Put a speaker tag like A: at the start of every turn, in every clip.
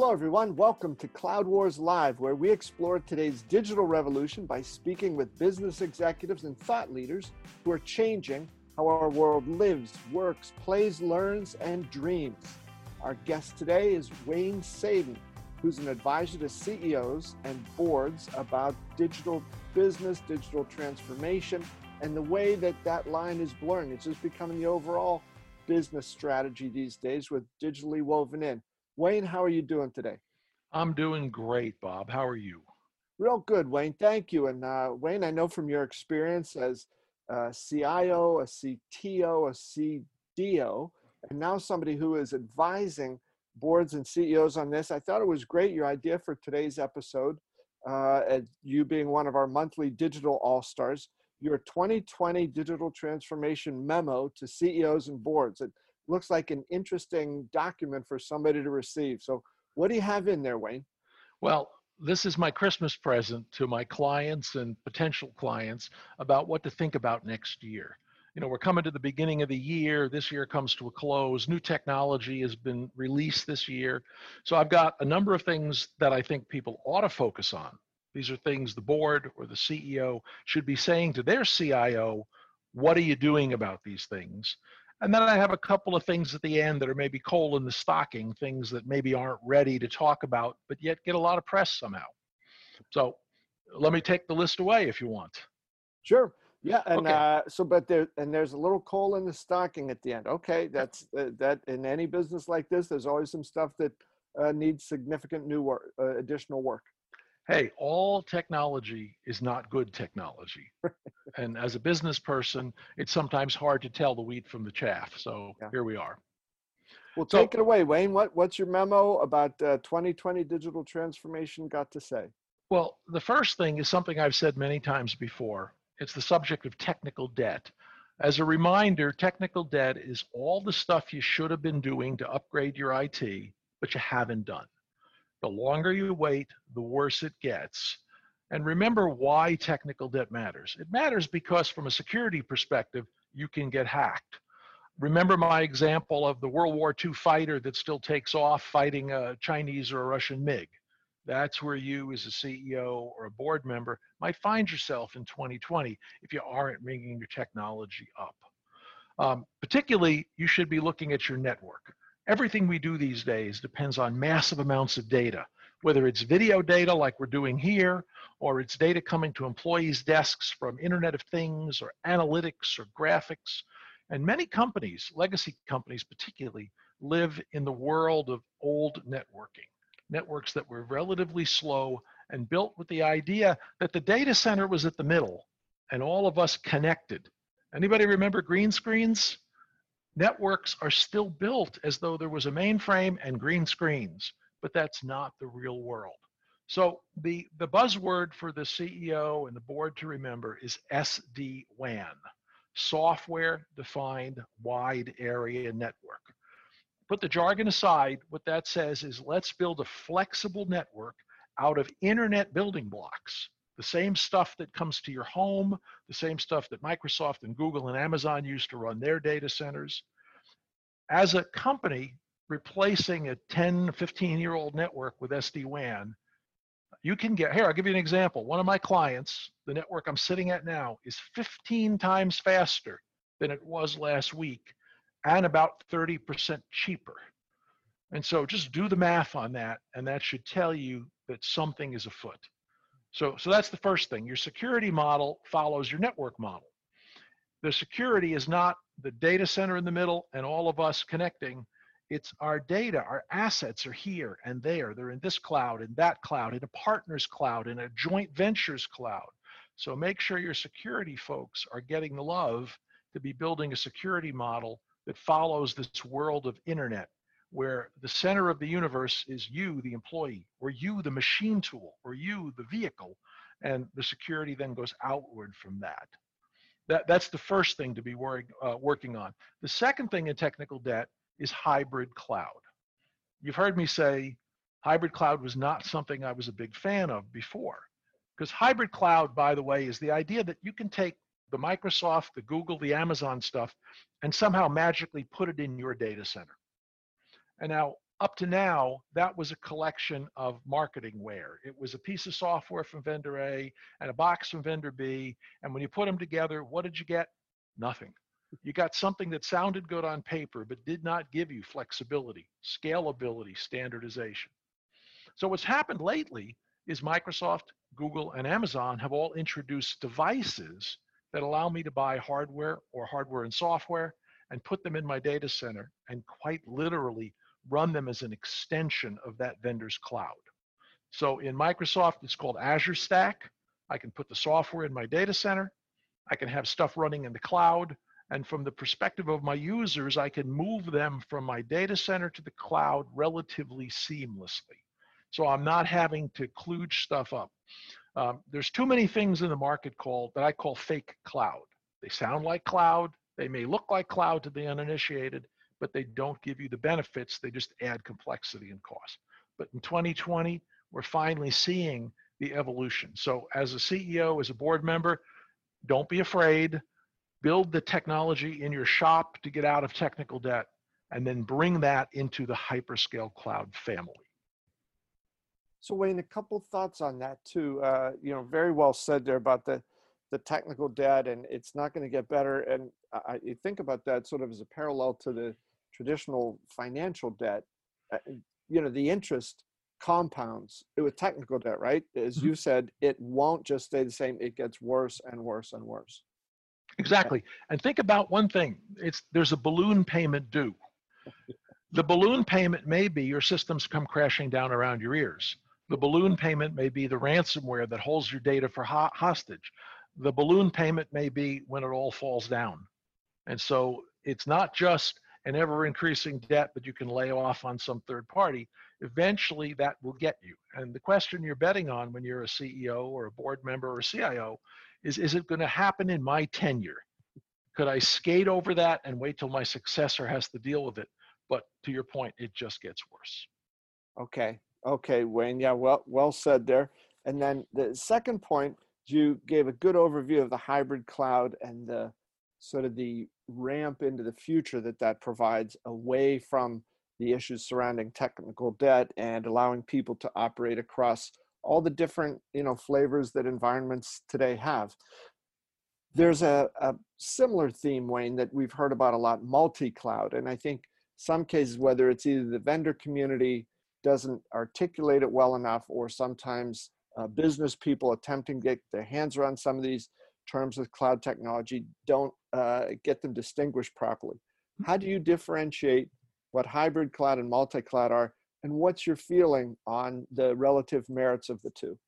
A: Hello, everyone. Welcome to Cloud Wars Live, where we explore today's digital revolution by speaking with business executives and thought leaders who are changing how our world lives, works, plays, learns, and dreams. Our guest today is Wayne Sadin, who's an advisor to CEOs and boards about digital business, digital transformation, and the way that that line is blurring. It's just becoming the overall business strategy these days with digitally woven in. Wayne, how are you doing today?
B: I'm doing great, Bob. How are you?
A: Real good, Wayne. Thank you. And uh, Wayne, I know from your experience as a CIO, a CTO, a CDO, and now somebody who is advising boards and CEOs on this. I thought it was great your idea for today's episode, uh, you being one of our monthly digital all stars, your 2020 digital transformation memo to CEOs and boards. It looks like an interesting document for somebody to receive. So, what do you have in there, Wayne?
B: Well, this is my Christmas present to my clients and potential clients about what to think about next year. You know, we're coming to the beginning of the year. This year comes to a close. New technology has been released this year. So I've got a number of things that I think people ought to focus on. These are things the board or the CEO should be saying to their CIO, what are you doing about these things? And then I have a couple of things at the end that are maybe coal in the stocking, things that maybe aren't ready to talk about, but yet get a lot of press somehow. So let me take the list away if you want.
A: Sure. Yeah, and okay. uh, so but there and there's a little coal in the stocking at the end. Okay, that's uh, that in any business like this, there's always some stuff that uh, needs significant new work, uh, additional work
B: hey, all technology is not good technology. and as a business person, it's sometimes hard to tell the wheat from the chaff. So yeah. here we are.
A: Well, so, take it away, Wayne. What, what's your memo about uh, 2020 digital transformation got to say?
B: Well, the first thing is something I've said many times before. It's the subject of technical debt. As a reminder, technical debt is all the stuff you should have been doing to upgrade your IT, but you haven't done. The longer you wait, the worse it gets. And remember why technical debt matters. It matters because, from a security perspective, you can get hacked. Remember my example of the World War II fighter that still takes off fighting a Chinese or a Russian MiG. That's where you, as a CEO or a board member, might find yourself in 2020 if you aren't bringing your technology up. Um, particularly, you should be looking at your network. Everything we do these days depends on massive amounts of data, whether it's video data like we're doing here, or it's data coming to employees' desks from Internet of Things or analytics or graphics. And many companies, legacy companies particularly, live in the world of old networking, networks that were relatively slow and built with the idea that the data center was at the middle and all of us connected. Anybody remember green screens? Networks are still built as though there was a mainframe and green screens, but that's not the real world. So the, the buzzword for the CEO and the board to remember is SD-WAN, Software Defined Wide Area Network. Put the jargon aside, what that says is let's build a flexible network out of internet building blocks. The same stuff that comes to your home, the same stuff that Microsoft and Google and Amazon used to run their data centers. As a company, replacing a 10, 15 year old network with SD WAN, you can get here. I'll give you an example. One of my clients, the network I'm sitting at now, is 15 times faster than it was last week and about 30% cheaper. And so just do the math on that, and that should tell you that something is afoot. So, so that's the first thing. Your security model follows your network model. The security is not the data center in the middle and all of us connecting. It's our data, our assets are here and there. They're in this cloud, in that cloud, in a partner's cloud, in a joint ventures cloud. So make sure your security folks are getting the love to be building a security model that follows this world of internet where the center of the universe is you, the employee, or you, the machine tool, or you, the vehicle, and the security then goes outward from that. That, that's the first thing to be worrying, uh, working on. The second thing in technical debt is hybrid cloud. You've heard me say hybrid cloud was not something I was a big fan of before. Because hybrid cloud, by the way, is the idea that you can take the Microsoft, the Google, the Amazon stuff and somehow magically put it in your data center. And now up to now, that was a collection of marketing ware. It was a piece of software from vendor A and a box from vendor B. And when you put them together, what did you get? Nothing. You got something that sounded good on paper, but did not give you flexibility, scalability, standardization. So what's happened lately is Microsoft, Google, and Amazon have all introduced devices that allow me to buy hardware or hardware and software and put them in my data center and quite literally run them as an extension of that vendor's cloud. So in Microsoft, it's called Azure Stack. I can put the software in my data center. I can have stuff running in the cloud. And from the perspective of my users, I can move them from my data center to the cloud relatively seamlessly. So I'm not having to kludge stuff up. Um, there's too many things in the market called that I call fake cloud. They sound like cloud. They may look like cloud to the uninitiated, but they don't give you the benefits. They just add complexity and cost. But in 2020, we're finally seeing the evolution. So as a CEO, as a board member, don't be afraid. Build the technology in your shop to get out of technical debt and then bring that into the hyperscale cloud family.
A: So Wayne, a couple thoughts on that too. Uh, you know, very well said there about the the technical debt, and it's not going to get better. And I, you think about that sort of as a parallel to the traditional financial debt. Uh, you know, the interest compounds with technical debt, right? As mm-hmm. you said, it won't just stay the same; it gets worse and worse and worse.
B: Exactly. And think about one thing: it's there's a balloon payment due. The balloon payment may be your systems come crashing down around your ears the balloon payment may be the ransomware that holds your data for ho- hostage. The balloon payment may be when it all falls down. And so it's not just an ever increasing debt that you can lay off on some third party. Eventually, that will get you. And the question you're betting on when you're a CEO or a board member or a CIO is is it going to happen in my tenure? Could I skate over that and wait till my successor has to deal with it? But to your point, it just gets worse.
A: Okay. Okay, Wayne. Yeah, well, well said there. And then the second point, you gave a good overview of the hybrid cloud and the sort of the ramp into the future that that provides away from the issues surrounding technical debt and allowing people to operate across all the different you know flavors that environments today have. There's a, a similar theme wayne that we've heard about a lot multi-cloud and i think some cases whether it's either the vendor community doesn't articulate it well enough, or sometimes uh, business people attempting to get their hands around some of these terms of cloud technology don't uh, get them distinguished properly. How do you differentiate what hybrid cloud and multi-cloud are, and what's your feeling on the relative merits of the two?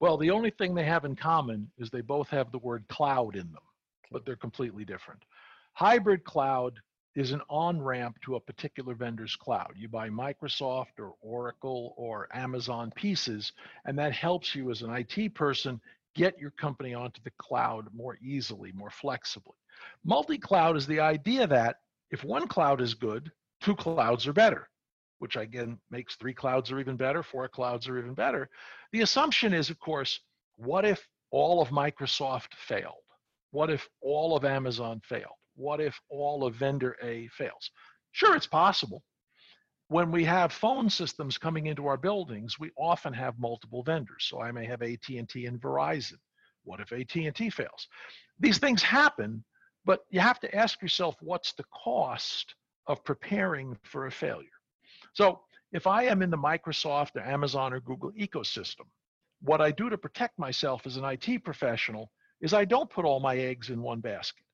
B: Well, the only thing they have in common is they both have the word cloud in them, but they're completely different. Hybrid cloud is an on ramp to a particular vendor's cloud. You buy Microsoft or Oracle or Amazon pieces, and that helps you as an IT person get your company onto the cloud more easily, more flexibly. Multi cloud is the idea that if one cloud is good, two clouds are better, which again makes three clouds are even better, four clouds are even better. The assumption is, of course, what if all of Microsoft failed? What if all of Amazon failed? what if all of vendor A fails? Sure, it's possible. When we have phone systems coming into our buildings, we often have multiple vendors. So I may have AT&T and Verizon. What if AT&T fails? These things happen, but you have to ask yourself what's the cost of preparing for a failure? So if I am in the Microsoft or Amazon or Google ecosystem, what I do to protect myself as an IT professional is I don't put all my eggs in one basket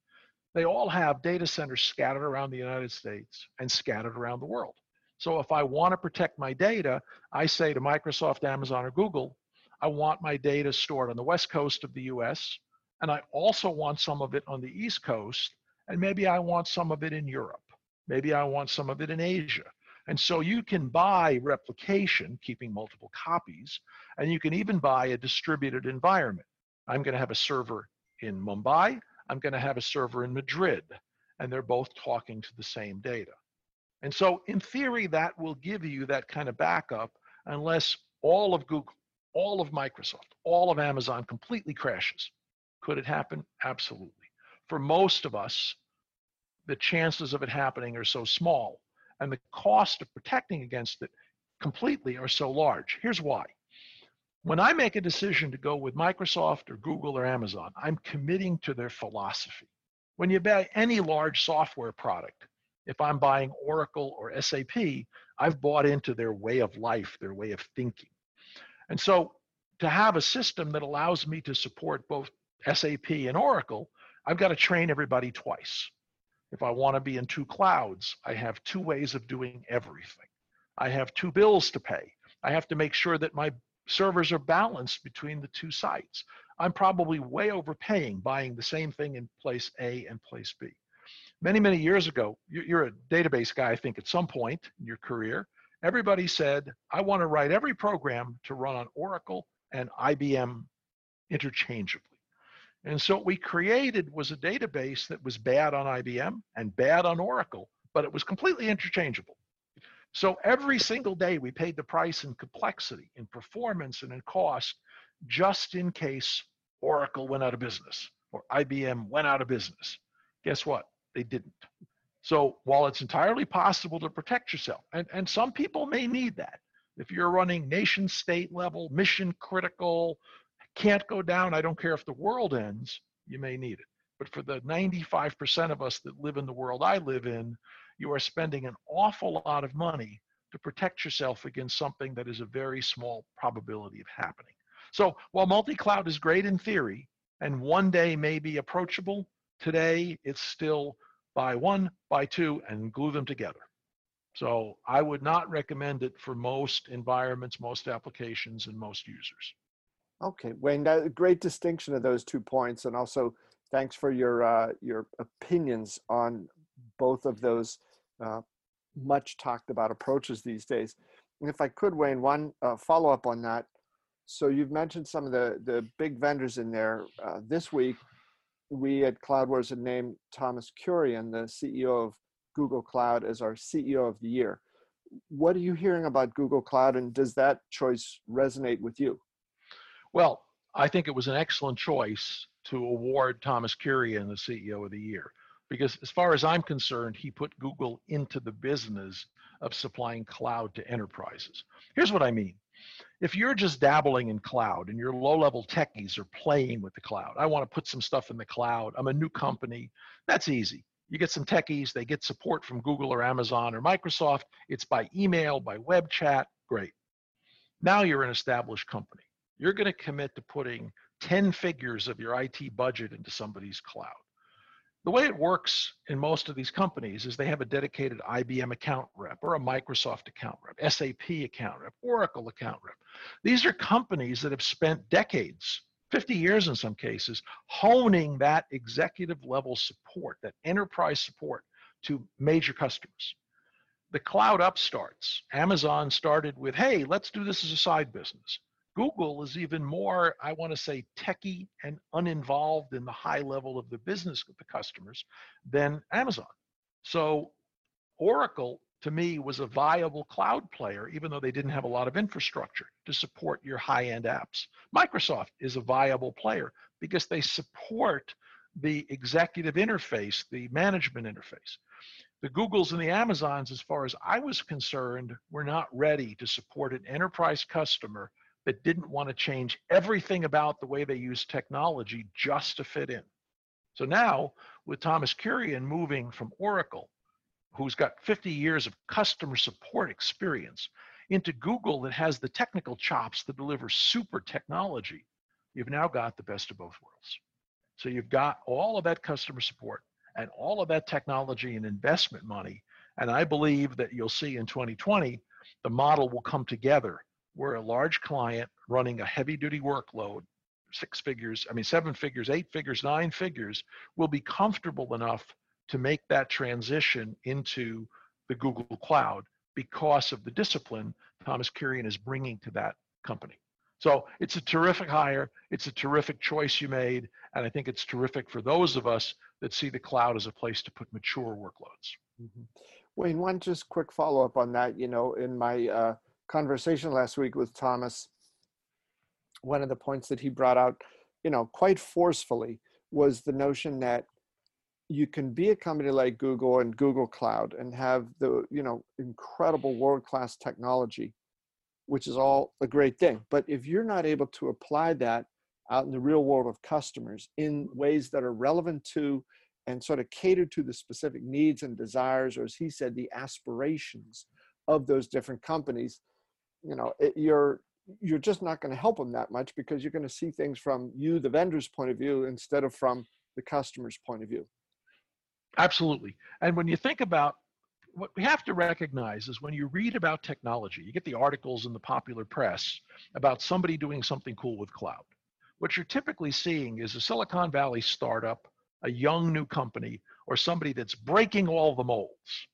B: they all have data centers scattered around the United States and scattered around the world. So if I want to protect my data, I say to Microsoft, Amazon, or Google, I want my data stored on the west coast of the US, and I also want some of it on the east coast, and maybe I want some of it in Europe. Maybe I want some of it in Asia. And so you can buy replication, keeping multiple copies, and you can even buy a distributed environment. I'm going to have a server in Mumbai. I'm going to have a server in Madrid, and they're both talking to the same data. And so, in theory, that will give you that kind of backup unless all of Google, all of Microsoft, all of Amazon completely crashes. Could it happen? Absolutely. For most of us, the chances of it happening are so small. and the cost of protecting against it completely are so large. Here's why. When I make a decision to go with Microsoft or Google or Amazon, I'm committing to their philosophy. When you buy any large software product, if I'm buying Oracle or SAP, I've bought into their way of life, their way of thinking. And so to have a system that allows me to support both SAP and Oracle, I've got to train everybody twice. If I want to be in two clouds, I have two ways of doing everything. I have two bills to pay. I have to make sure that my servers are balanced between the two sites. I'm probably way overpaying buying the same thing in place A and place B. Many, many years ago, you're a database guy, I think, at some point in your career. Everybody said, I want to write every program to run on Oracle and IBM interchangeably. And so what we created was a database that was bad on IBM and bad on Oracle, but it was completely interchangeable. So every single day we paid the price in complexity, in performance, and in cost, just in case Oracle went out of business or IBM went out of business. Guess what? They didn't. So while it's entirely possible to protect yourself, and, and some people may need that, if you're running nation state level, mission critical, can't go down, I don't care if the world ends, you may need it. But for the 95% of us that live in the world I live in, you are spending an awful lot of money to protect yourself against something that is a very small probability of happening. So while multi-cloud is great in theory and one day may be approachable, today it's still buy one, buy two, and glue them together. So I would not recommend it for most environments, most applications, and most users.
A: Okay, Wayne, that, great distinction of those two points, and also thanks for your uh, your opinions on both of those uh, much talked about approaches these days. And if I could, Wayne, one uh, follow up on that. So you've mentioned some of the, the big vendors in there. Uh, this week, we at CloudWars had named Thomas Kurian, the CEO of Google Cloud, as our CEO of the year. What are you hearing about Google Cloud, and does that choice resonate with you?
B: Well, I think it was an excellent choice to award Thomas Kurian the CEO of the year because as far as I'm concerned, he put Google into the business of supplying cloud to enterprises. Here's what I mean. If you're just dabbling in cloud and your low level techies are playing with the cloud, I want to put some stuff in the cloud, I'm a new company, that's easy. You get some techies, they get support from Google or Amazon or Microsoft, it's by email, by web chat, great. Now you're an established company. You're going to commit to putting 10 figures of your IT budget into somebody's cloud the way it works in most of these companies is they have a dedicated IBM account rep or a Microsoft account rep, SAP account rep, Oracle account rep. These are companies that have spent decades, 50 years in some cases, honing that executive level support, that enterprise support to major customers. The cloud upstarts, Amazon started with, hey, let's do this as a side business. Google is even more, I want to say, techie and uninvolved in the high level of the business with the customers than Amazon. So Oracle, to me, was a viable cloud player, even though they didn't have a lot of infrastructure to support your high end apps. Microsoft is a viable player because they support the executive interface, the management interface. The Googles and the Amazons, as far as I was concerned, were not ready to support an enterprise customer that didn't want to change everything about the way they use technology just to fit in. So now, with Thomas Kurian moving from Oracle, who's got 50 years of customer support experience, into Google that has the technical chops to deliver super technology, you've now got the best of both worlds. So you've got all of that customer support and all of that technology and investment money. And I believe that you'll see in 2020, the model will come together where a large client running a heavy duty workload, six figures, I mean, seven figures, eight figures, nine figures, will be comfortable enough to make that transition into the Google Cloud because of the discipline Thomas Kurian is bringing to that company. So it's a terrific hire. It's a terrific choice you made. And I think it's terrific for those of us that see the cloud as a place to put mature workloads. Mm-hmm.
A: Wayne, one just quick follow up on that. You know, in my uh, conversation last week with Thomas, one of the points that he brought out, you know, quite forcefully was the notion that you can be a company like Google and Google Cloud and have the you know incredible world class technology, which is all a great thing. But if you're not able to apply that out in the real world of customers in ways that are relevant to and sort of cater to the specific needs and desires, or as he said, the aspirations of those different companies, you know, it, you're you're just not going to help them that much because you're going to see things from you, the vendor's point of view, instead of from the customer's point of view.
B: Absolutely. And when you think about what we have to recognize is when you read about technology, you get the articles in the popular press about somebody doing something cool with cloud. What you're typically seeing is a Silicon Valley startup, a young new company, or somebody that's breaking all the molds.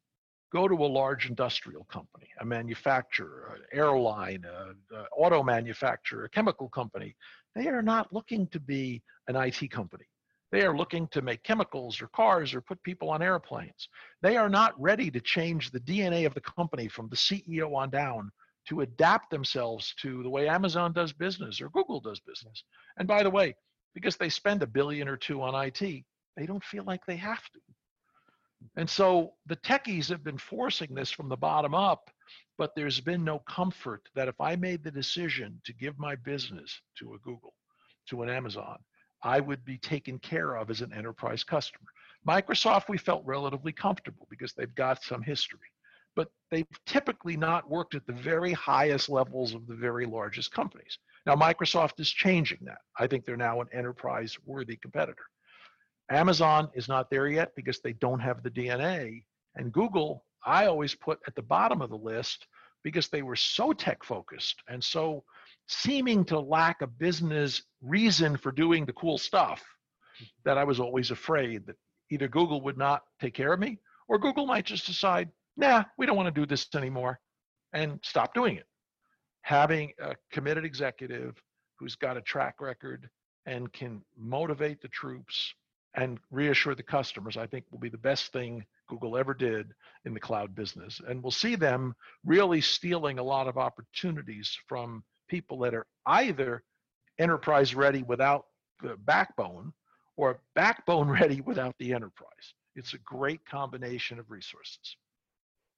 B: Go to a large industrial company, a manufacturer, an airline, an auto manufacturer, a chemical company. They are not looking to be an IT company. They are looking to make chemicals or cars or put people on airplanes. They are not ready to change the DNA of the company from the CEO on down to adapt themselves to the way Amazon does business or Google does business. And by the way, because they spend a billion or two on IT, they don't feel like they have to. And so the techies have been forcing this from the bottom up, but there's been no comfort that if I made the decision to give my business to a Google, to an Amazon, I would be taken care of as an enterprise customer. Microsoft, we felt relatively comfortable because they've got some history, but they've typically not worked at the very highest levels of the very largest companies. Now, Microsoft is changing that. I think they're now an enterprise worthy competitor. Amazon is not there yet because they don't have the DNA. And Google, I always put at the bottom of the list because they were so tech focused and so seeming to lack a business reason for doing the cool stuff that I was always afraid that either Google would not take care of me or Google might just decide, nah, we don't want to do this anymore and stop doing it. Having a committed executive who's got a track record and can motivate the troops and reassure the customers, I think will be the best thing Google ever did in the cloud business. And we'll see them really stealing a lot of opportunities from people that are either enterprise ready without the backbone or backbone ready without the enterprise. It's a great combination of resources.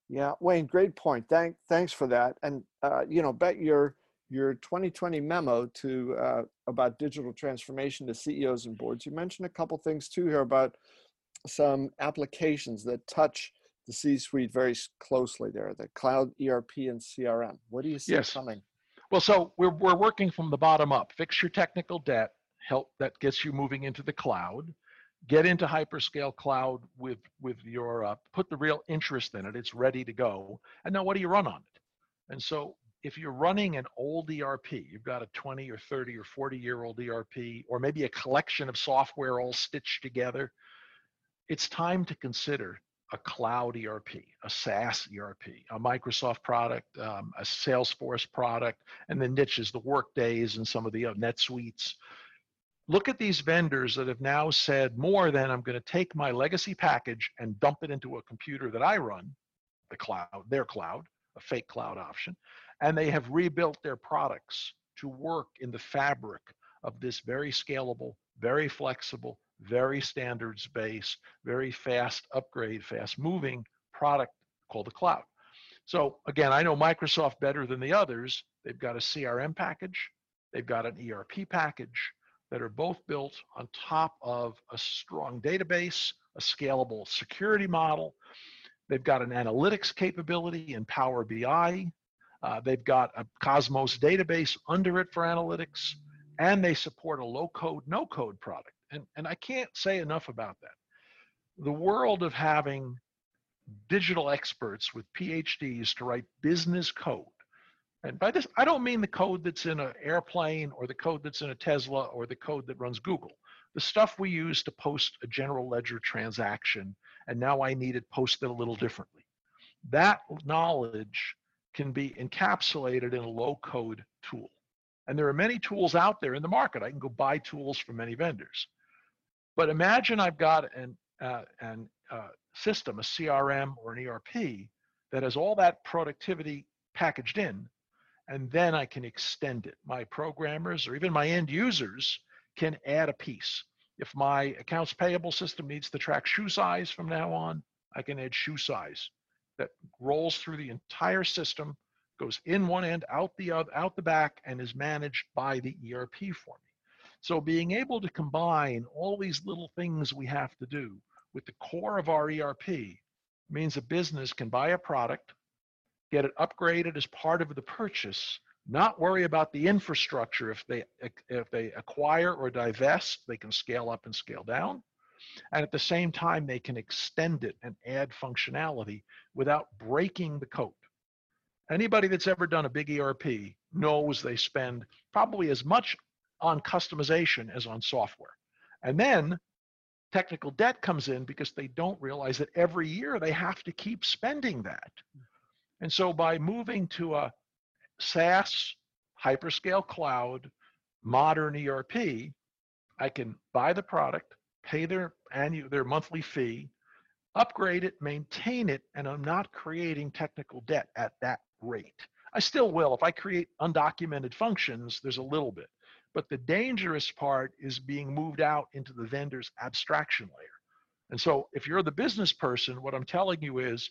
A: Yeah, Wayne, great point. Thank, thanks for that. And uh, you know, bet your your 2020 memo to uh, about digital transformation to CEOs and boards. You mentioned a couple things too here about some applications that touch the C-suite very closely. There, the cloud ERP and CRM. What do you see
B: yes.
A: coming?
B: Well, so we're, we're working from the bottom up. Fix your technical debt, help that gets you moving into the cloud. Get into hyperscale cloud with with your uh, put the real interest in it. It's ready to go. And now, what do you run on it? And so, if you're running an old ERP, you've got a 20 or 30 or 40 year old ERP, or maybe a collection of software all stitched together, it's time to consider a cloud ERP, a SaaS ERP, a Microsoft product, um, a Salesforce product, and the niches, the Workdays, and some of the uh, NetSuites. Look at these vendors that have now said more than I'm going to take my legacy package and dump it into a computer that I run, the cloud, their cloud, a fake cloud option, and they have rebuilt their products to work in the fabric of this very scalable, very flexible, very standards based, very fast upgrade, fast moving product called the cloud. So again, I know Microsoft better than the others. They've got a CRM package, they've got an ERP package that are both built on top of a strong database, a scalable security model. They've got an analytics capability in Power BI. Uh, they've got a Cosmos database under it for analytics, and they support a low code, no code product. And, and I can't say enough about that. The world of having digital experts with PhDs to write business code. And by this, I don't mean the code that's in an airplane or the code that's in a Tesla or the code that runs Google. The stuff we use to post a general ledger transaction, and now I need it posted a little differently. That knowledge can be encapsulated in a low code tool. And there are many tools out there in the market. I can go buy tools from many vendors. But imagine I've got an, uh, an uh, system, a CRM or an ERP, that has all that productivity packaged in, and then I can extend it. My programmers or even my end users can add a piece. If my accounts payable system needs to track shoe size from now on, I can add shoe size that rolls through the entire system, goes in one end, out the other, out the back, and is managed by the ERP for me. So being able to combine all these little things we have to do with the core of our ERP means a business can buy a product, get it upgraded as part of the purchase, not worry about the infrastructure. If they if they acquire or divest, they can scale up and scale down. And at the same time, they can extend it and add functionality without breaking the code. Anybody that's ever done a big ERP knows they spend probably as much on customization as on software. And then technical debt comes in because they don't realize that every year they have to keep spending that. And so by moving to a SaaS, hyperscale cloud, modern ERP, I can buy the product, pay their annual their monthly fee, upgrade it, maintain it, and I'm not creating technical debt at that rate. I still will. If I create undocumented functions, there's a little bit. But the dangerous part is being moved out into the vendor's abstraction layer. And so if you're the business person, what I'm telling you is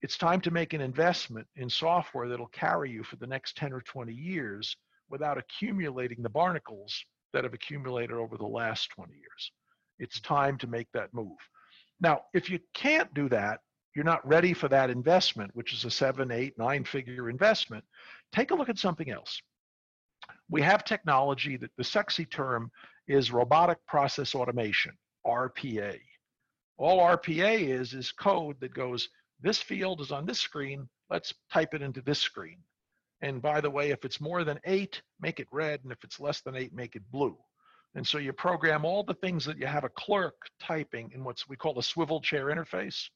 B: it's time to make an investment in software that'll carry you for the next 10 or 20 years without accumulating the barnacles that have accumulated over the last 20 years. It's mm-hmm. time to make that move. Now, if you can't do that, you're not ready for that investment, which is a seven, eight, nine figure investment, take a look at something else we have technology that the sexy term is robotic process automation, RPA. All RPA is is code that goes, this field is on this screen, let's type it into this screen. And by the way, if it's more than eight, make it red, and if it's less than eight, make it blue. And so you program all the things that you have a clerk typing in what we call a swivel chair interface.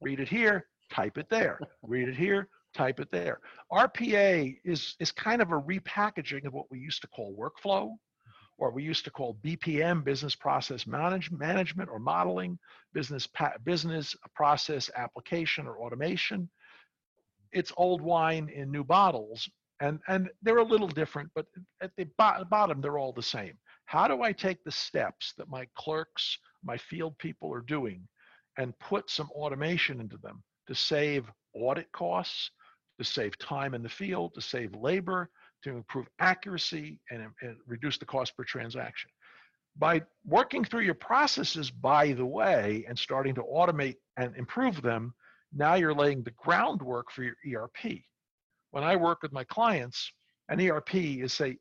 B: Read it here, type it there. Read it here, type it there. RPA is, is kind of a repackaging of what we used to call workflow, or we used to call BPM, business process manage, management or modeling, business, pa- business process application or automation. It's old wine in new bottles, and, and they're a little different, but at the bo- bottom, they're all the same. How do I take the steps that my clerks, my field people are doing, and put some automation into them to save audit costs, to save time in the field, to save labor, to improve accuracy, and, and reduce the cost per transaction. By working through your processes, by the way, and starting to automate and improve them, now you're laying the groundwork for your ERP. When I work with my clients, an ERP is, say,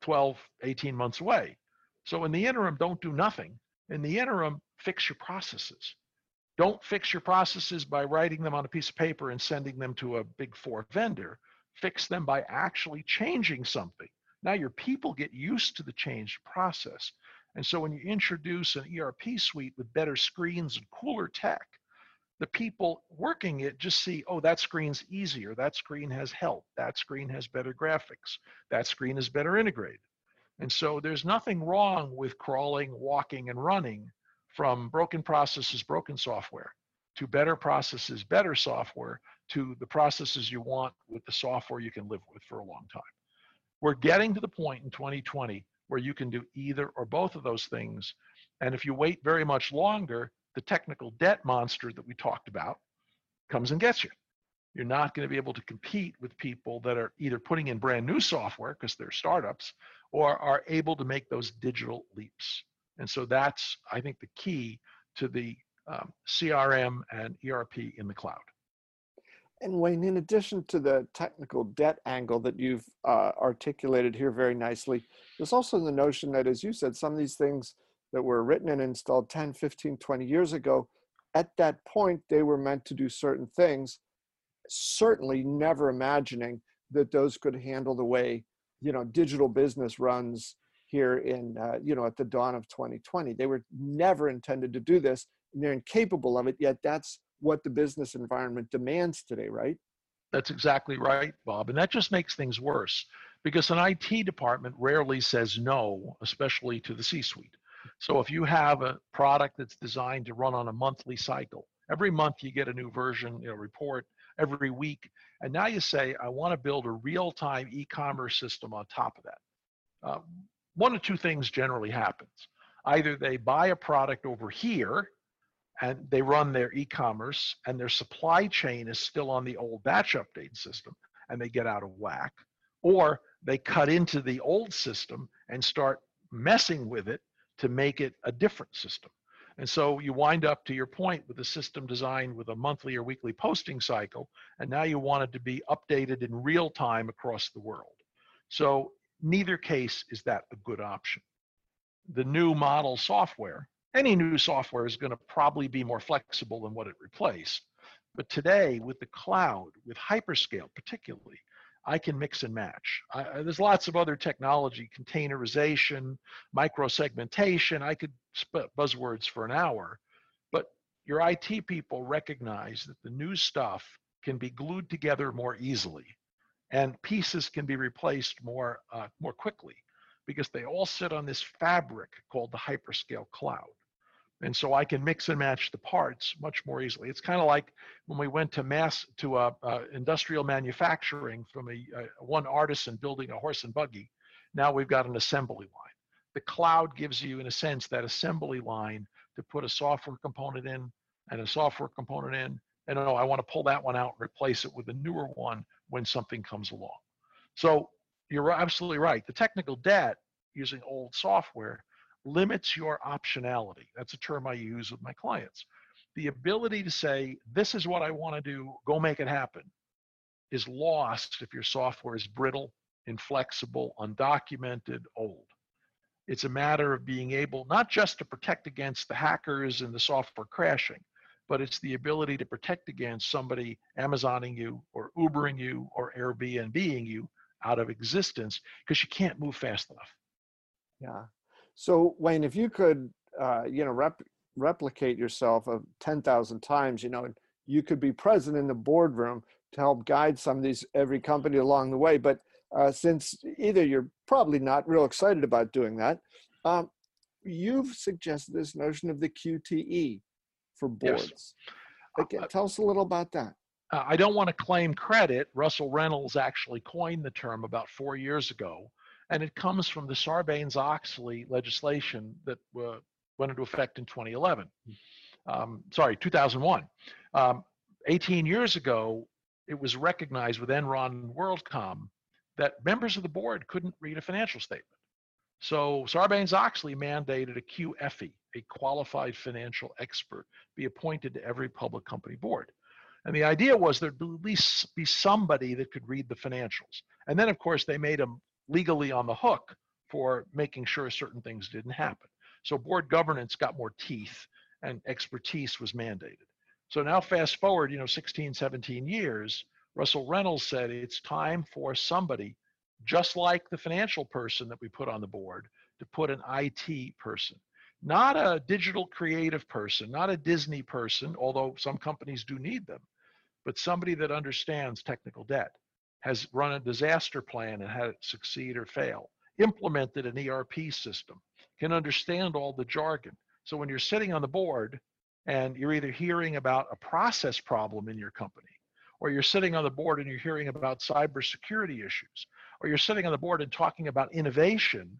B: 12, 18 months away. So in the interim, don't do nothing. In the interim, fix your processes. Don't fix your processes by writing them on a piece of paper and sending them to a big four vendor. Fix them by actually changing something. Now your people get used to the changed process. And so when you introduce an ERP suite with better screens and cooler tech, the people working it just see, oh, that screen's easier. That screen has help. That screen has better graphics. That screen is better integrated. And so there's nothing wrong with crawling, walking, and running from broken processes, broken software, to better processes, better software, to the processes you want with the software you can live with for a long time. We're getting to the point in 2020 where you can do either or both of those things. And if you wait very much longer, the technical debt monster that we talked about comes and gets you. You're not going to be able to compete with people that are either putting in brand new software because they're startups or are able to make those digital leaps. And so that's, I think, the key to the um, CRM and ERP in the cloud.
A: And Wayne, in addition to the technical debt angle that you've uh, articulated here very nicely, there's also the notion that, as you said, some of these things that were written and installed 10, 15, 20 years ago, at that point, they were meant to do certain things, certainly never imagining that those could handle the way, you know, digital business runs here in uh, you know at the dawn of 2020 they were never intended to do this and they're incapable of it yet that's what the business environment demands today right?
B: That's exactly right bob and that just makes things worse because an IT department rarely says no especially to the C suite so if you have a product that's designed to run on a monthly cycle every month you get a new version you know report every week and now you say i want to build a real-time e-commerce system on top of that uh, one of two things generally happens. Either they buy a product over here and they run their e-commerce and their supply chain is still on the old batch update system and they get out of whack or they cut into the old system and start messing with it to make it a different system and so you wind up to your point with a system designed with a monthly or weekly posting cycle and now you want it to be updated in real time across the world so neither case is that a good option the new model software any new software is going to probably be more flexible than what it replaced. But today, with the cloud, with hyperscale particularly, I can mix and match. I, there's lots of other technology, containerization, microsegmentation. I could spit buzzwords for an hour, but your IT people recognize that the new stuff can be glued together more easily, and pieces can be replaced more uh, more quickly because they all sit on this fabric called the hyperscale cloud. And so I can mix and match the parts much more easily. It's kind of like when we went to mass to a, industrial manufacturing from a, a, one artisan building a horse and buggy. Now we've got an assembly line. The cloud gives you, in a sense, that assembly line to put a software component in and a software component in. And oh, I want to pull that one out and replace it with a newer one when something comes along. So you're absolutely right. The technical debt using old software limits your optionality. That's a term I use with my clients. The ability to say, this is what I want to do, go make it happen, is lost if your software is brittle, inflexible, undocumented, old. It's a matter of being able not just to protect against the hackers and the software crashing, but it's the ability to protect against somebody Amazoning you or Ubering you or Airbnbing you out of existence because you can't move fast enough.
A: Yeah. So Wayne, if you could, uh, you know, rep- replicate yourself of 10,000 times, you know, you could be present in the boardroom to help guide some of these, every company along the way. But uh, since either you're probably not real excited about doing that, um, you've suggested this notion of the QTE for boards. Yes. Again, uh, tell us a little about that.
B: Uh, I don't want to claim credit. Russell Reynolds actually coined the term about four years ago and it comes from the Sarbanes-Oxley legislation that uh, went into effect in 2011. Um, sorry, 2001. Um, 18 years ago, it was recognized with Enron and WorldCom that members of the board couldn't read a financial statement. So Sarbanes-Oxley mandated a QFE, a qualified financial expert, be appointed to every public company board. And the idea was there'd at least be somebody that could read the financials. And then, of course, they made them legally on the hook for making sure certain things didn't happen. So board governance got more teeth and expertise was mandated. So now fast forward, you know, 16, 17 years, Russell Reynolds said it's time for somebody just like the financial person that we put on the board to put an IT person, not a digital creative person, not a Disney person, although some companies do need them, but somebody that understands technical debt has run a disaster plan and had it succeed or fail, implemented an ERP system, can understand all the jargon. So when you're sitting on the board and you're either hearing about a process problem in your company, or you're sitting on the board and you're hearing about cybersecurity issues, or you're sitting on the board and talking about innovation,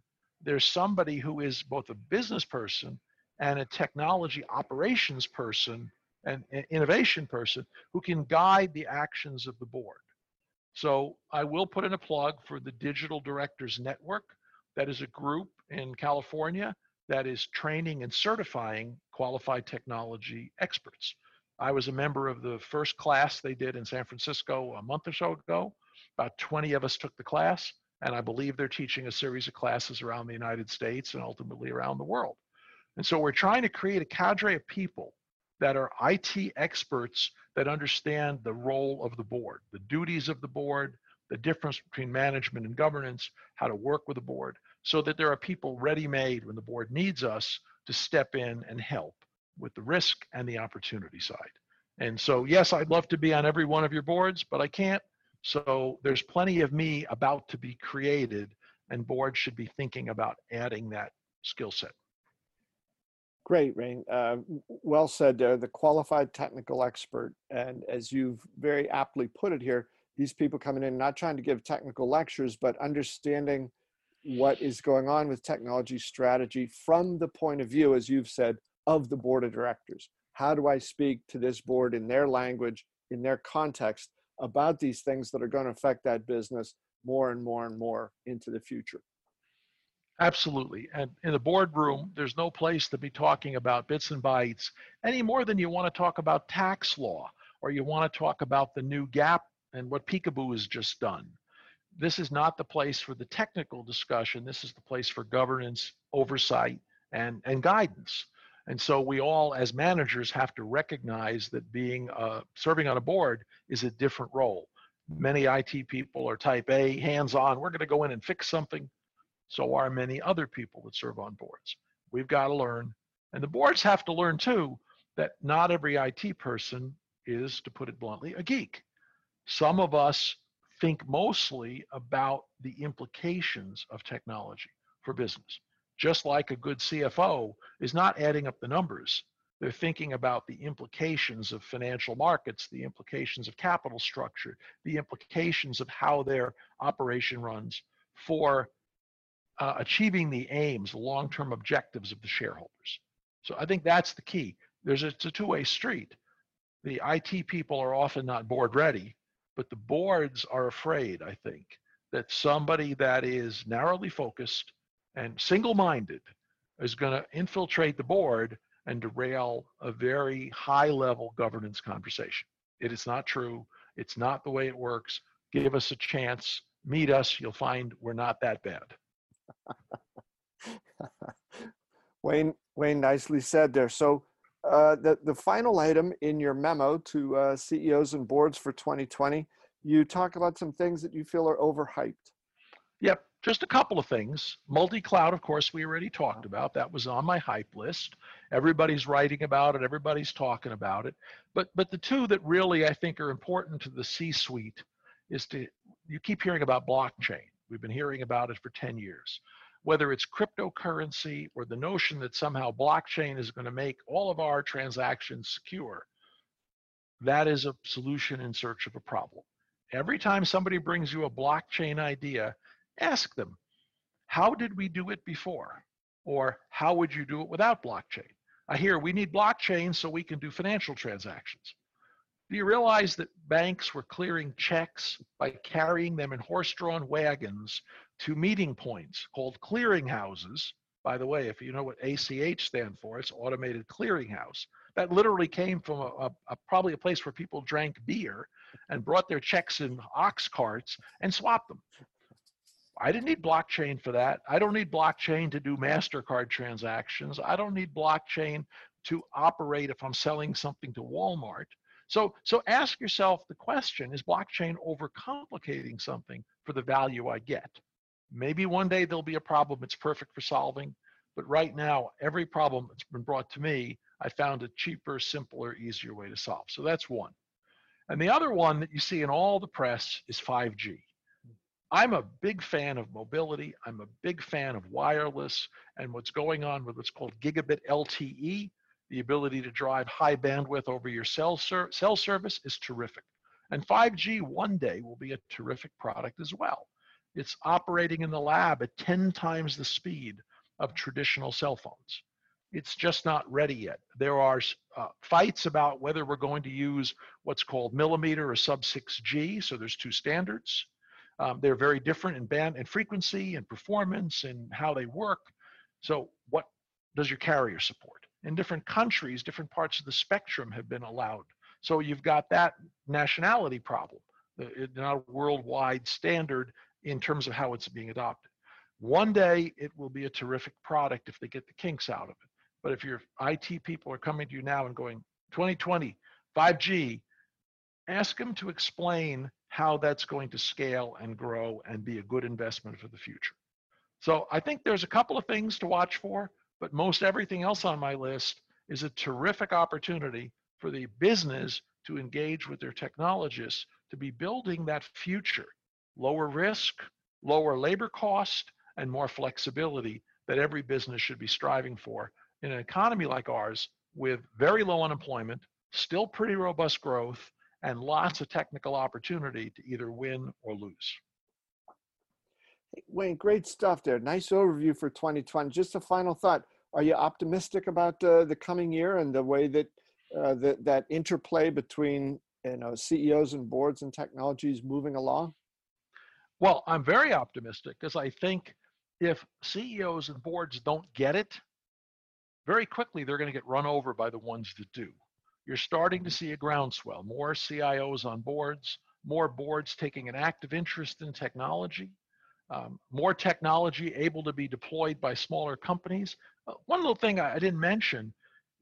B: there's somebody who is both a business person and a technology operations person and innovation person who can guide the actions of the board. So I will put in a plug for the Digital Directors Network. That is a group in California that is training and certifying qualified technology experts. I was a member of the first class they did in San Francisco a month or so ago. About 20 of us took the class, and I believe they're teaching a series of classes around the United States and ultimately around the world. And so we're trying to create a cadre of people that are IT experts that understand the role of the board, the duties of the board, the difference between management and governance, how to work with the board, so that there are people ready made when the board needs us to step in and help with the risk and the opportunity side. And so, yes, I'd love to be on every one of your boards, but I can't. So there's plenty of me about to be created, and boards should be thinking about adding that skill set.
A: Great, Wayne. Uh, well said there, the qualified technical expert. And as you've very aptly put it here, these people coming in not trying to give technical lectures, but understanding what is going on with technology strategy from the point of view, as you've said, of the board of directors. How do I speak to this board in their language, in their context about these things that are going to affect that business more and more and more into the future?
B: Absolutely. And in the boardroom, there's no place to be talking about bits and bytes any more than you want to talk about tax law or you want to talk about the new GAAP and what PCAOB has just done. This is not the place for the technical discussion. This is the place for governance, oversight, and, and guidance. And so we all, as managers, have to recognize that being uh, serving on a board is a different role. Many IT people are type A, hands-on. We're going to go in and fix something. So are many other people that serve on boards. We've got to learn, and the boards have to learn too, that not every IT person is, to put it bluntly, a geek. Some of us think mostly about the implications of technology for business. Just like a good CFO is not adding up the numbers, they're thinking about the implications of financial markets, the implications of capital structure, the implications of how their operation runs for uh, achieving the aims, the long term objectives of the shareholders. So I think that's the key. There's a, it's a two way street. The IT people are often not board ready, but the boards are afraid, I think, that somebody that is narrowly focused and single minded is going to infiltrate the board and derail a very high level governance conversation. It is not true. It's not the way it works. Give us a chance. Meet us. You'll find we're not that bad.
A: Wayne, Wayne, nicely said there. So uh, the, the final item in your memo to uh, CEOs and boards for 2020, you talk about some things that you feel are overhyped.
B: Yep, just a couple of things. Multi-cloud, of course, we already talked about. That was on my hype list. Everybody's writing about it. Everybody's talking about it. But but the two that really I think are important to the C-suite is to you keep hearing about blockchain. We've been hearing about it for 10 years whether it's cryptocurrency or the notion that somehow blockchain is going to make all of our transactions secure, that is a solution in search of a problem. Every time somebody brings you a blockchain idea, ask them, how did we do it before? Or how would you do it without blockchain? I hear we need blockchain so we can do financial transactions. Do you realize that banks were clearing checks by carrying them in horse drawn wagons to meeting points called clearinghouses. By the way, if you know what ACH stand for, it's automated clearinghouse. That literally came from a, a, a, probably a place where people drank beer and brought their checks in ox carts and swapped them. I didn't need blockchain for that. I don't need blockchain to do MasterCard transactions. I don't need blockchain to operate if I'm selling something to Walmart. So, so ask yourself the question, is blockchain overcomplicating something for the value I get? Maybe one day there'll be a problem it's perfect for solving, but right now, every problem that's been brought to me, I found a cheaper, simpler, easier way to solve. So that's one. And the other one that you see in all the press is 5G. I'm a big fan of mobility. I'm a big fan of wireless and what's going on with what's called gigabit LTE. The ability to drive high bandwidth over your cell, ser- cell service is terrific. And 5G one day will be a terrific product as well. It's operating in the lab at 10 times the speed of traditional cell phones. It's just not ready yet. There are uh, fights about whether we're going to use what's called millimeter or sub 6G. So there's two standards. Um, they're very different in band and frequency and performance and how they work. So what does your carrier support? In different countries, different parts of the spectrum have been allowed. So you've got that nationality problem. It's not a worldwide standard in terms of how it's being adopted. One day it will be a terrific product if they get the kinks out of it. But if your IT people are coming to you now and going 2020, 5G, ask them to explain how that's going to scale and grow and be a good investment for the future. So I think there's a couple of things to watch for, but most everything else on my list is a terrific opportunity for the business to engage with their technologists to be building that future lower risk, lower labor cost, and more flexibility that every business should be striving for in an economy like ours with very low unemployment, still pretty robust growth, and lots of technical opportunity to either win or lose.
A: Wayne, great stuff there. Nice overview for 2020. Just a final thought. Are you optimistic about uh, the coming year and the way that uh, that, that interplay between you know CEOs and boards and technologies moving along?
B: Well, I'm very optimistic because I think if CEOs and boards don't get it, very quickly they're going to get run over by the ones that do. You're starting to see a groundswell, more CIOs on boards, more boards taking an active interest in technology, um, more technology able to be deployed by smaller companies. Uh, one little thing I, I didn't mention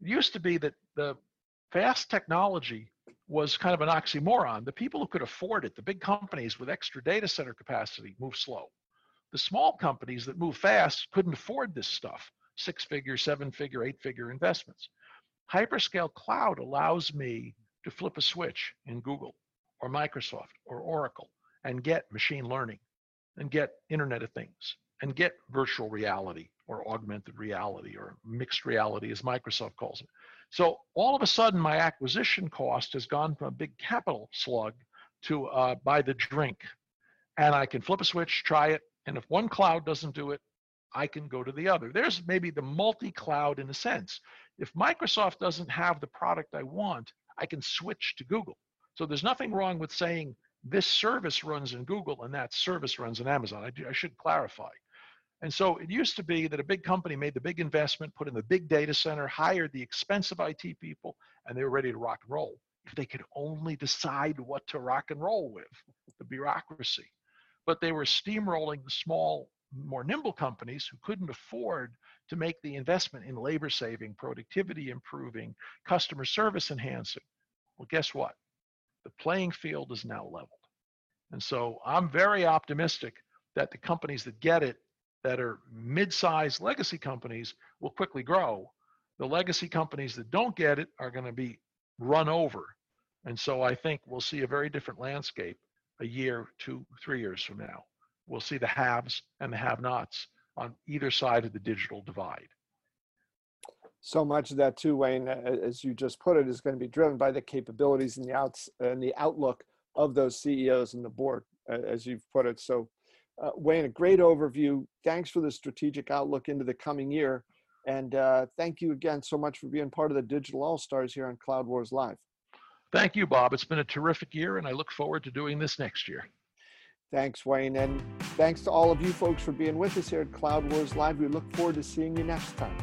B: it used to be that the fast technology was kind of an oxymoron. The people who could afford it, the big companies with extra data center capacity, move slow. The small companies that move fast couldn't afford this stuff six figure, seven figure, eight figure investments. Hyperscale cloud allows me to flip a switch in Google or Microsoft or Oracle and get machine learning and get Internet of Things and get virtual reality or augmented reality or mixed reality, as Microsoft calls it. So all of a sudden, my acquisition cost has gone from a big capital slug to uh, buy the drink. And I can flip a switch, try it, and if one cloud doesn't do it, I can go to the other. There's maybe the multi cloud in a sense. If Microsoft doesn't have the product I want, I can switch to Google. So there's nothing wrong with saying this service runs in Google and that service runs in Amazon. I, I should clarify. And so it used to be that a big company made the big investment, put in the big data center, hired the expensive IT people, and they were ready to rock and roll. If they could only decide what to rock and roll with, the bureaucracy. But they were steamrolling the small, more nimble companies who couldn't afford to make the investment in labor saving, productivity improving, customer service enhancing. Well, guess what? The playing field is now leveled. And so I'm very optimistic that the companies that get it that are mid-sized legacy companies will quickly grow. The legacy companies that don't get it are going to be run over. And so I think we'll see a very different landscape a year, two, three years from now. We'll see the haves and the have-nots on either side of the digital divide.
A: So much of that too, Wayne, as you just put it, is going to be driven by the capabilities and the outs and the outlook of those CEOs and the board, as you've put it. So uh, Wayne, a great overview. Thanks for the strategic outlook into the coming year. And uh, thank you again so much for being part of the Digital All Stars here on Cloud Wars Live.
B: Thank you, Bob. It's been a terrific year, and I look forward to doing this next year.
A: Thanks, Wayne. And thanks to all of you folks for being with us here at Cloud Wars Live. We look forward to seeing you next time.